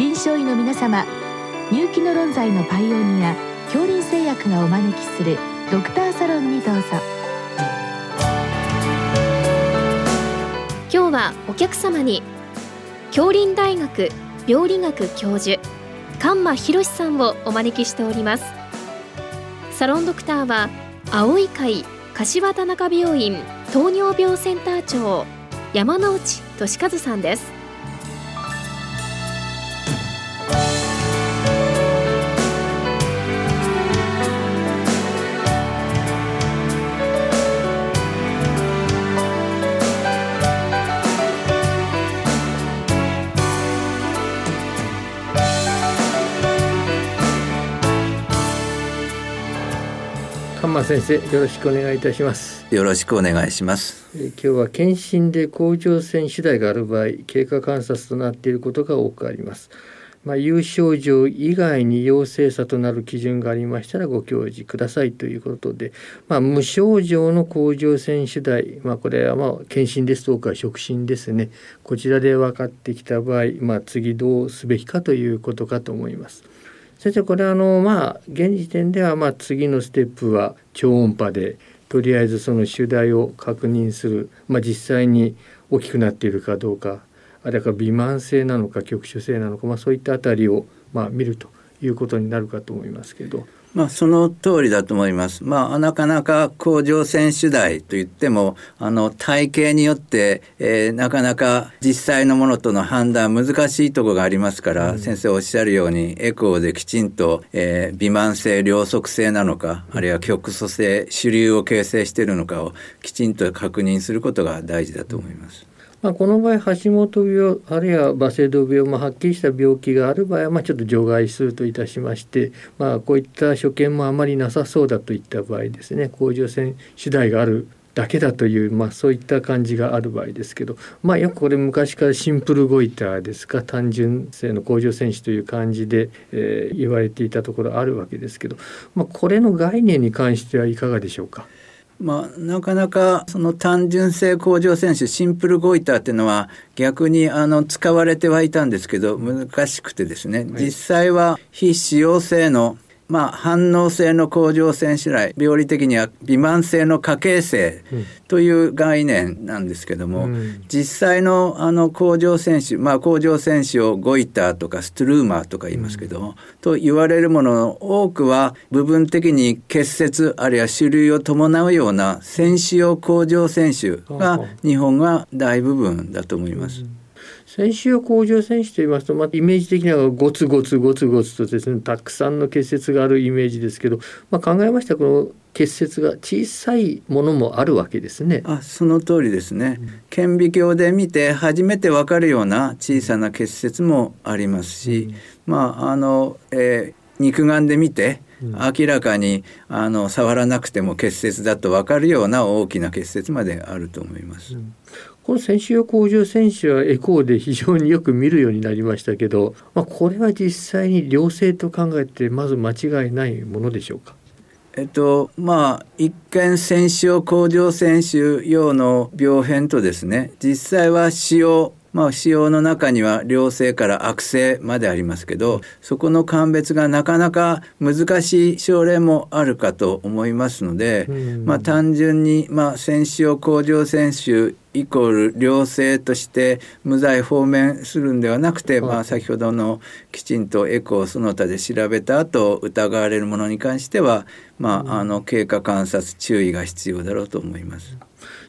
臨床医の皆様入気の論剤のパイオニア恐林製薬がお招きするドクターサロンにどうぞ。今日はお客様に恐林大学病理学教授菅間博さんをお招きしております。サロンドクターは青い会柏田中病院糖尿病センター長山内俊和さんです。間先生よろしくお願いいたします。よろしくお願いします。え今日は検診で甲状腺次第がある場合経過観察となっていることが多くあります。まあ、有症状以外に陽性さとなる基準がありましたらご教示くださいということで、まあ、無症状の甲状腺次第、まあ、これはまあ検診ですとか触診ですね。こちらで分かってきた場合、まあ、次どうすべきかということかと思います。先生これあのまあ現時点ではまあ次のステップは超音波でとりあえずその主題を確認する、まあ、実際に大きくなっているかどうかあれか微慢性なのか局所性なのか、まあ、そういったあたりをまあ見ると。いうことになるかと思いますけど。まあ、その通りだと思います。まあ、なかなか甲状腺主題といっても、あの、体型によって、えー、なかなか実際のものとの判断難しいところがありますから、うん、先生おっしゃるように、エコーできちんと、えー、微慢性、両側性なのか、あるいは局所性、主流を形成しているのかをきちんと確認することが大事だと思います。まあ、この場合橋本病あるいはバセド病もはっきりした病気がある場合はまあちょっと除外するといたしまして、まあ、こういった所見もあまりなさそうだといった場合ですね甲状腺主題があるだけだという、まあ、そういった感じがある場合ですけど、まあ、よくこれ昔からシンプルゴイターですか単純性の甲状腺腫という感じで、えー、言われていたところあるわけですけど、まあ、これの概念に関してはいかがでしょうか？まあ、なかなかその単純性甲状腺腫シンプルゴイターっていうのは逆にあの使われてはいたんですけど難しくてですね、実際は非使用性のまあ、反応性の甲状腺腫来病理的には微慢性の過形性という概念なんですけども、うん、実際のあの甲状腺腫、まあ、甲状腺腫をゴイターとかストゥルーマーとか言いますけども、うん、と言われるものの多くは部分的に結節あるいは種類を伴うような腺腫用甲状腺腫が日本が大部分だと思います。うん先週は甲状腺腫といいますと、まあ、イメージ的にはゴツゴツゴツゴツとですねたくさんの結節があるイメージですけど、まあ、考えましたこの結節が小さいものもあるわけですね。あその通りですね。顕微鏡で見て初めてわかるような小さな結節もありますし、うん、まああの、えー、肉眼で見て明らかにあの触らなくても結節だと分かるような大きな結節まであると思います。うんこの先週甲状腺腫はエコーで非常によく見るようになりましたけど、まあ、これは実際に良性と考えてまず間違いないものでしょうか？えっとまあ一見腺腫甲状腺腫用の病変とですね実際は使用まあ、使用の中には良性から悪性までありますけどそこの鑑別がなかなか難しい症例もあるかと思いますので、まあ、単純に、まあ、腺腫用甲状腺腫イコール良性として無罪放免するんではなくて、まあ、先ほどのきちんとエコーその他で調べた後疑われるものに関しては、まあ、あの経過観察注意が必要だろうと思います。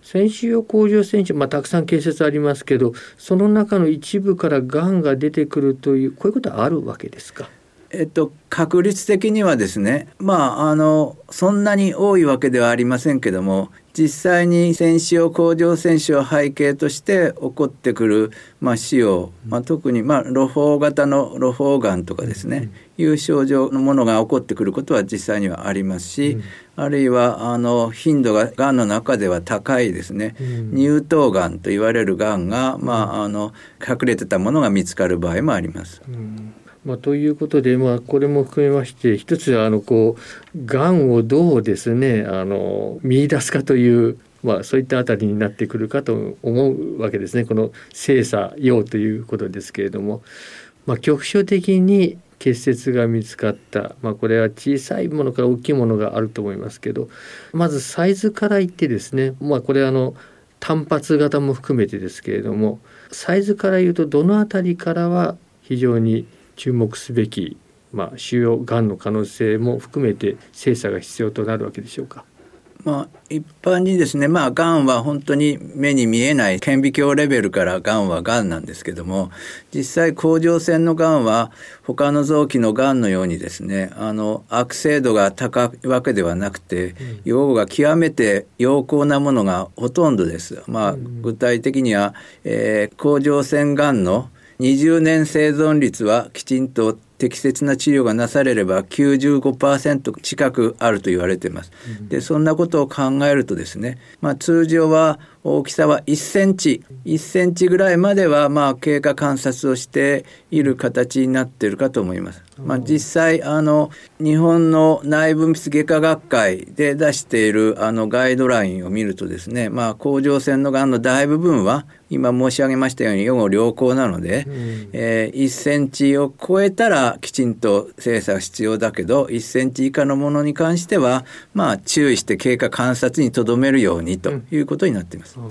先週用甲状腺腫、まあ、たくさん形説ありますけどその中の一部からがんが出てくるというこういうことはあるわけですか？えっと、確率的にはですねまああのそんなに多いわけではありませんけども実際に腺腫用甲状腺腫を背景として起こってくる、まあ、腫瘍、まあ、特に、まあ、露胞型の露胞がんとかですね、うん、いう症状のものが起こってくることは実際にはありますし、うん、あるいはあの頻度ががんの中では高いですね、うん、乳頭がんと言われるがんが、まあ、あの隠れてたものが見つかる場合もあります。うんまあ、ということで、まあ、これも含めまして一つはあのこうがんをどうですねあの見出すかという、まあ、そういったあたりになってくるかと思うわけですね。この精査用ということですけれども。まあ、局所的に結節が見つかった、まあ、これは小さいものから大きいものがあると思いますけど。まずサイズから言ってですね、まあ、これあの単発型も含めてですけれどもサイズから言うとどの辺りからは非常に注目すべき、まあ、腫瘍がんの可能性も含めて精査が必要となるわけでしょうか？まあ、一般にですね、まあ、がんは本当に目に見えない顕微鏡レベルからがんはがんなんですけども、実際甲状腺のがんは他の臓器のがんのようにですね、あの、悪性度が高いわけではなくて、用が極めて良好なものがほとんどです。まあ、具体的には、えー、甲状腺がんの20年生存率はきちんと適切な治療がなされれば95%近くあると言われています。でそんなことを考えるとですね、まあ、通常は大きさは1センチ1センチぐらいまではまあ経過観察をしている形になっているかと思います。まあ、実際あの日本の内分泌外科学会で出しているあのガイドラインを見るとですね、まあ、甲状腺のがんの大部分は今申し上げましたように予後良好なので、うん、えー、1センチを超えたらきちんと精査が必要だけど1センチ以下のものに関してはまあ注意して経過観察にとどめるようにということになっています。うん。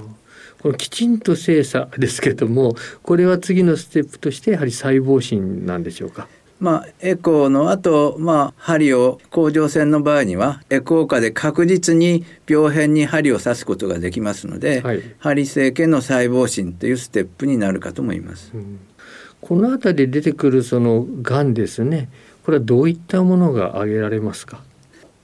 このきちんと精査ですけどもこれは次のステップとしてやはり細胞診なんでしょうか？まあ、エコーの後、まあ、針を甲状腺の場合にはエコー下で確実に病変に針を刺すことができますので、はい、針生検の細胞診というステップになるかと思います。うん、この辺りで出てくるそのがんですねこれはどういったものが挙げられますか、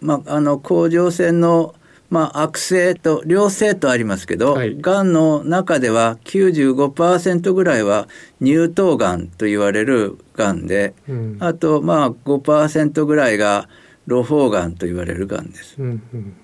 まあ、あの甲状腺のまあ、悪性と良性とありますけど、はい、がんの中では95%ぐらいは乳頭がんと言われるがんで、うん、あとまあ5%ぐらいが露胞がんと言われるがんです。うんうん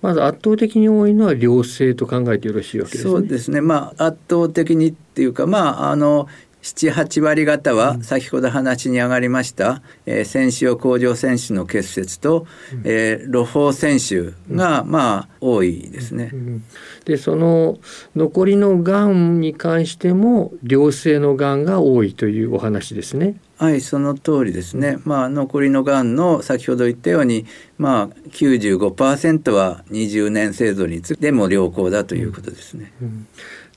まず圧倒的に多いのは良性と考えてよろしいわけですね。そうですね。まあ圧倒的にっていうか、まああの78割方は先ほど話に上がりました、えー、戦士用甲状腺腫の結節と、えー、露胞腺腫が、まあ多いですね。でその残りのがんに関しても良性のがんが多いというお話ですね。はい、その通りですね。まあ、残りのがんの先ほど言ったように、まあ、95%は20年生存率でも良好だということですね。うんうん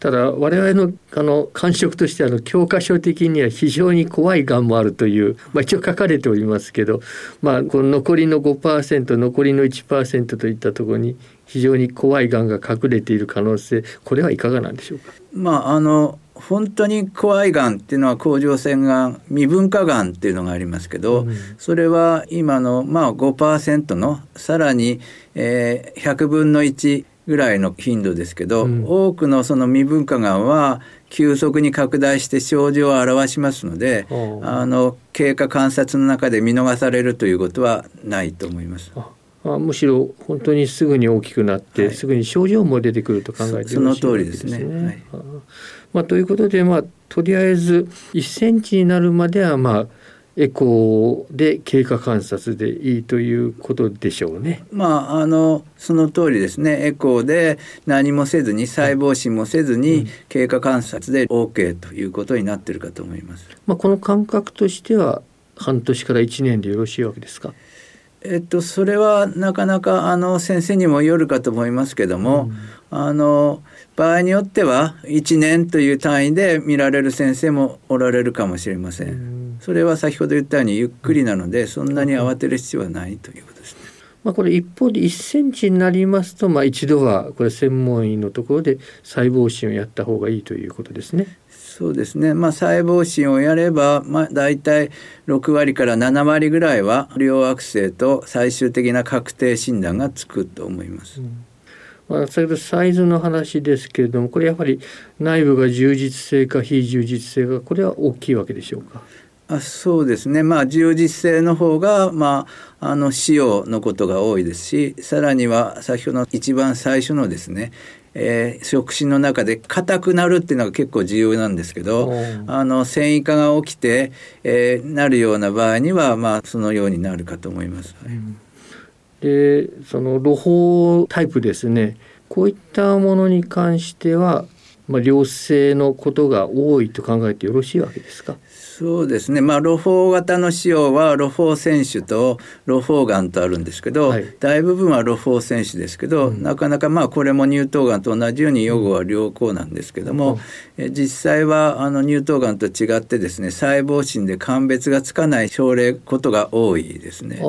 ただ我々のあの感触としてあの教科書的には非常に怖いがんもあるという、まあ、一応書かれておりますけど、まあ、この残りの5%残りの1%といったところに非常に怖いがんが隠れている可能性これはいかがなんでしょうか？まああの本当に怖いがんっていうのは甲状腺がん未分化がんっていうのがありますけど、うん、それは今のまあ5%のさらに、えー、100分の1ぐらいの頻度ですけど、うん、多くのその未分化がんは急速に拡大して症状を表しますので、あの経過観察の中で見逃されるということはないと思います。あむしろ本当にすぐに大きくなって、はい、すぐに症状も出てくると考えてよろしいですね。その通りですね。はい、まあ、ということで、まあ、とりあえず1センチになるまでは、まあ、エコーで経過観察でいいということでしょうね。まああのその通りですね。エコーで何もせずに細胞診もせずに経過観察で OK ということになっているかと思います。まあこの感覚としては半年から1年でよろしいわけですか？えっとそれはなかなかあの先生にもよるかと思いますけども、うん、あの場合によっては1年という単位で見られる先生もおられるかもしれません。うんそれは先ほど言ったようにゆっくりなのでそんなに慌てる必要はないということですね。まあ、これ一方で1センチになりますと、まあ、一度はこれ専門医のところで細胞診をやった方がいいということですね。そうですね、まあ、細胞診をやれば、まあ、大体6割から7割ぐらいは両悪性と最終的な確定診断がつくと思います。うんまあ、先ほどサイズの話ですけれどもこれやはり内部が充実性か非充実性かこれは大きいわけでしょうか？あそうですね、まあ、充実性の方が、まあ、あの使用のことが多いですしさらには先ほどの一番最初のですねえー、触診の中で硬くなるっていうのが結構重要なんですけどあの繊維化が起きて、えー、なるような場合には、まあ、そのようになるかと思います。うん、でその露胞タイプですね。こういったものに関してはまあ、良性のことが多いと考えてよろしいわけですか？そうですね、まあ、露胞型の腫瘍は露胞腺腫と露胞がんとあるんですけど、はい、大部分は露胞腺腫ですけど、うん、なかなかまあこれも乳頭がんと同じように予後は良好なんですけども、うん、実際はあの乳頭がんと違ってですね細胞診で鑑別がつかない症例ことが多いですね。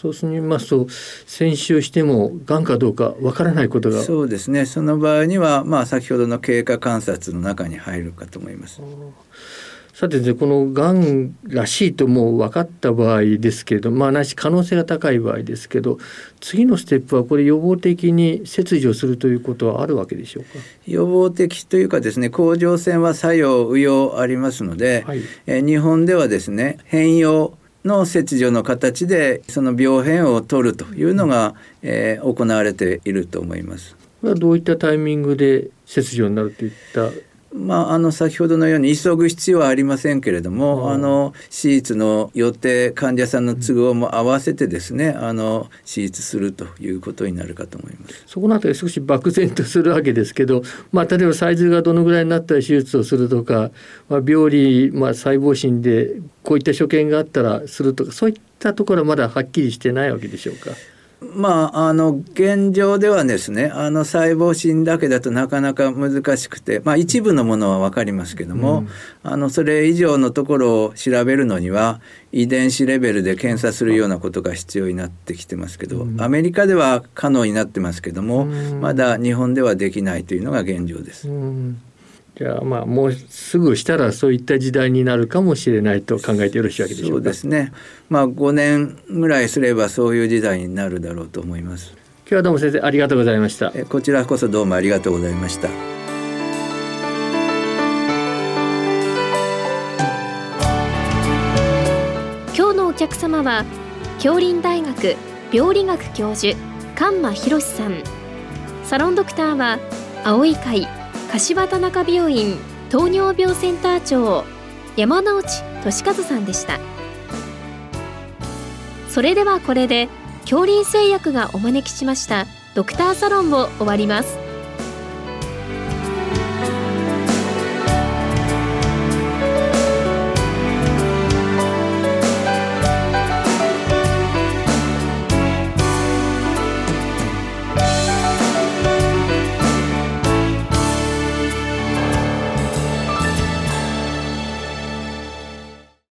そうしますと先週してもがんかどうかわからないことが。そうですね。その場合には、まあ、先ほどの経過観察の中に入るかと思います。さてこのがんらしいともう分かった場合ですけれどまあなし可能性が高い場合ですけど次のステップはこれ予防的に切除するということはあるわけでしょうか？予防的というかですね甲状腺は作用右用ありますので、はい、え日本ではですね変容の切除の形でその病変を取るというのが、えー、行われていると思います。どういったタイミングで切除になるといったまあ、あの先ほどのように急ぐ必要はありませんけれども、あの手術の予定患者さんの都合も合わせてですね、あの手術するということになるかと思います。そこのあたり少し漠然とするわけですけど、まあ、例えばサイズがどのぐらいになったら手術をするとか、まあ、病理、まあ、細胞診でこういった所見があったらするとかそういったところはまだはっきりしてないわけでしょうか？まあ、あの現状ではですねあの細胞診だけだとなかなか難しくて、まあ、一部のものは分かりますけども、うん、あのそれ以上のところを調べるのには遺伝子レベルで検査するようなことが必要になってきてますけど、うん、アメリカでは可能になってますけども、うん、まだ日本ではできないというのが現状です。じゃあまあもうすぐしたらそういった時代になるかもしれないと考えてよろしいわけでしょうか。そうですね。まあ5年ぐらいすればそういう時代になるだろうと思います。今日はどうも先生ありがとうございました。こちらこそどうもありがとうございました。今日のお客様は京林大学病理学教授菅間博さん。サロンドクターは青い会柏田中病院糖尿病センター長山内俊和さんでした。それではこれで恐林製薬がお招きしましたドクターサロンを終わります。